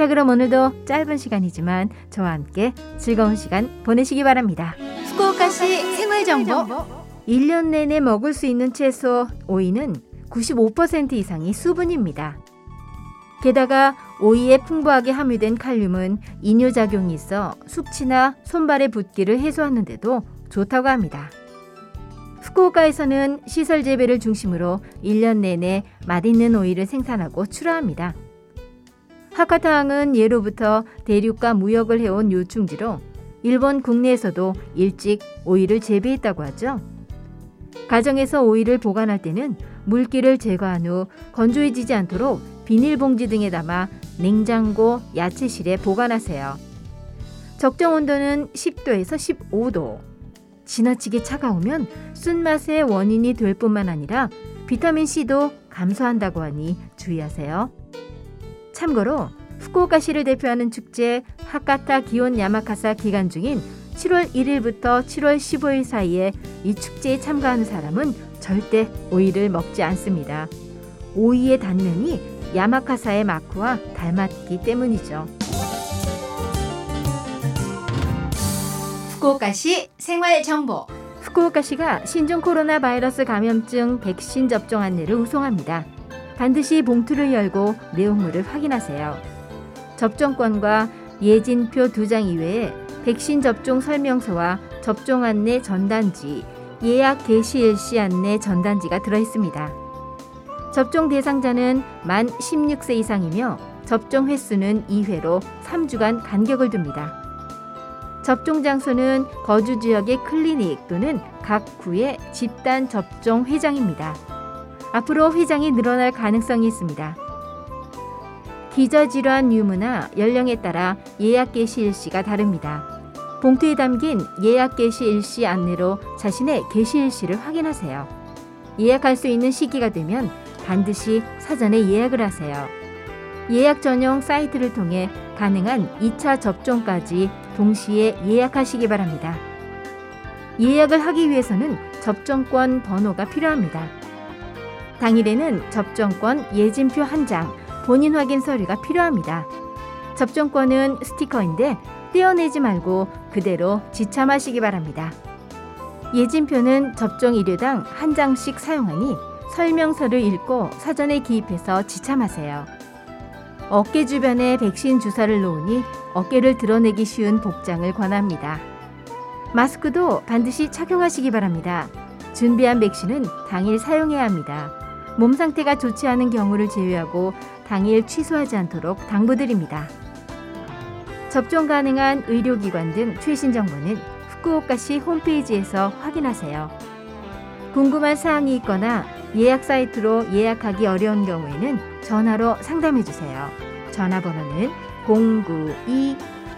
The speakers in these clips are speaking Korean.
자, 그럼 오늘도 짧은 시간이지만 저와 함께 즐거운 시간 보내시기 바랍니다. 후쿠오카시 생활 정보 1년 내내 먹을 수 있는 채소 오이는 95% 이상이 수분입니다. 게다가 오이에 풍부하게 함유된 칼륨은 이뇨작용이 있어 숙취나 손발의 붓기를 해소하는데도 좋다고 합니다. 후쿠오카에서는 시설 재배를 중심으로 1년 내내 맛있는 오이를 생산하고 출하합니다. 하카타항은 예로부터 대륙과 무역을 해온 요충지로 일본 국내에서도 일찍 오이를 재배했다고 하죠. 가정에서 오이를 보관할 때는 물기를 제거한 후 건조해지지 않도록 비닐봉지 등에 담아 냉장고, 야채실에 보관하세요. 적정 온도는 10도에서 15도. 지나치게 차가우면 쓴맛의 원인이 될 뿐만 아니라 비타민C도 감소한다고 하니 주의하세요. 참고로 후쿠오카시를 대표하는 축제 하카타 기온 야마카사 기간 중인 7월 1일부터 7월 15일 사이에 이 축제에 참가하는 사람은 절대 오이를 먹지 않습니다. 오이의 단면이 야마카사의 마크와 닮았기 때문이죠. 후쿠오카시 생활 정보. 후쿠오카시가 신종 코로나 바이러스 감염증 백신 접종 안내를 우송합니다. 반드시 봉투를 열고 내용물을 확인하세요. 접종권과 예진표 두 장 이외에 백신 접종 설명서와 접종 안내 전단지, 예약 개시 일시 안내 전단지가 들어 있습니다. 접종 대상자는 만 16세 이상이며 접종 횟수는 2회로 3주간 간격을 둡니다. 접종 장소는 거주 지역의 클리닉 또는 각 구의 집단 접종 회장입니다. 앞으로 회장이 늘어날 가능성이 있습니다. 기저질환 유무나 연령에 따라 예약 개시 일시가 다릅니다. 봉투에 담긴 예약 개시 일시 안내로 자신의 개시 일시를 확인하세요. 예약할 수 있는 시기가 되면 반드시 사전에 예약을 하세요. 예약 전용 사이트를 통해 가능한 2차 접종까지 동시에 예약하시기 바랍니다. 예약을 하기 위해서는 접종권 번호가 필요합니다. 당일에는 접종권 예진표 한 장, 본인 확인 서류가 필요합니다. 접종권은 스티커인데 떼어내지 말고 그대로 지참하시기 바랍니다. 예진표는 접종 일회당 한 장씩 사용하니 설명서를 읽고 사전에 기입해서 지참하세요. 어깨 주변에 백신 주사를 놓으니 어깨를 드러내기 쉬운 복장을 권합니다. 마스크도 반드시 착용하시기 바랍니다. 준비한 백신은 당일 사용해야 합니다. 몸 상태가 좋지 않은 경우를 제외하고 당일 취소하지 않도록 당부드립니다. 접종 가능한 의료기관 등 최신 정보는 후쿠오카시 홈페이지에서 확인하세요. 궁금한 사항이 있거나 예약 사이트로 예약하기 어려운 경우에는 전화로 상담해 주세요. 전화번호는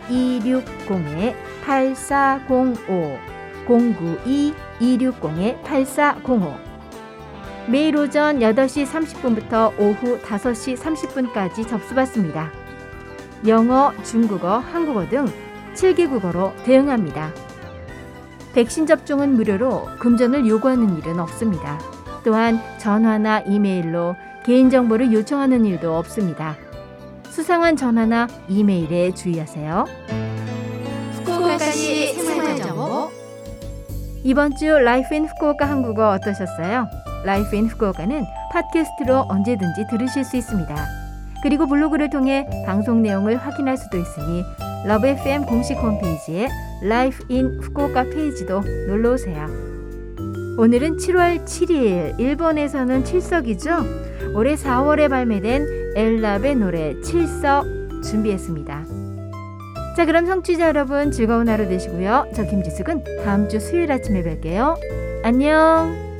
092-260-8405 092-260-8405 매일 오전 8시 30분부터 오후 5시 30분까지 접수받습니다. 영어, 중국어, 한국어 등 7개 국어로 대응합니다. 백신 접종은 무료로 금전을 요구하는 일은 없습니다. 또한 전화나 이메일로 개인정보를 요청하는 일도 없습니다. 수상한 전화나 이메일에 주의하세요. 후쿠오카시 생활정보 이번 주 Life in Fukuoka 한국어 어떠셨어요? Life in Fukuoka는 팟캐스트로 언제든지 들으실 수 있습니다. 그리고 블로그를 통해 방송 내용을 확인할 수도 있으니 Love FM 공식 홈페이지에 Life in Fukuoka 페이지도 놀러 오세요. 오늘은 7월 7일 일본에서는 칠석이죠. 올해 4월에 발매된 엘랍의 노래 칠석 준비했습니다. 자 그럼 청취자 여러분 즐거운 하루 되시고요. 저 김지숙은 다음 주 수요일 아침에 뵐게요. 안녕.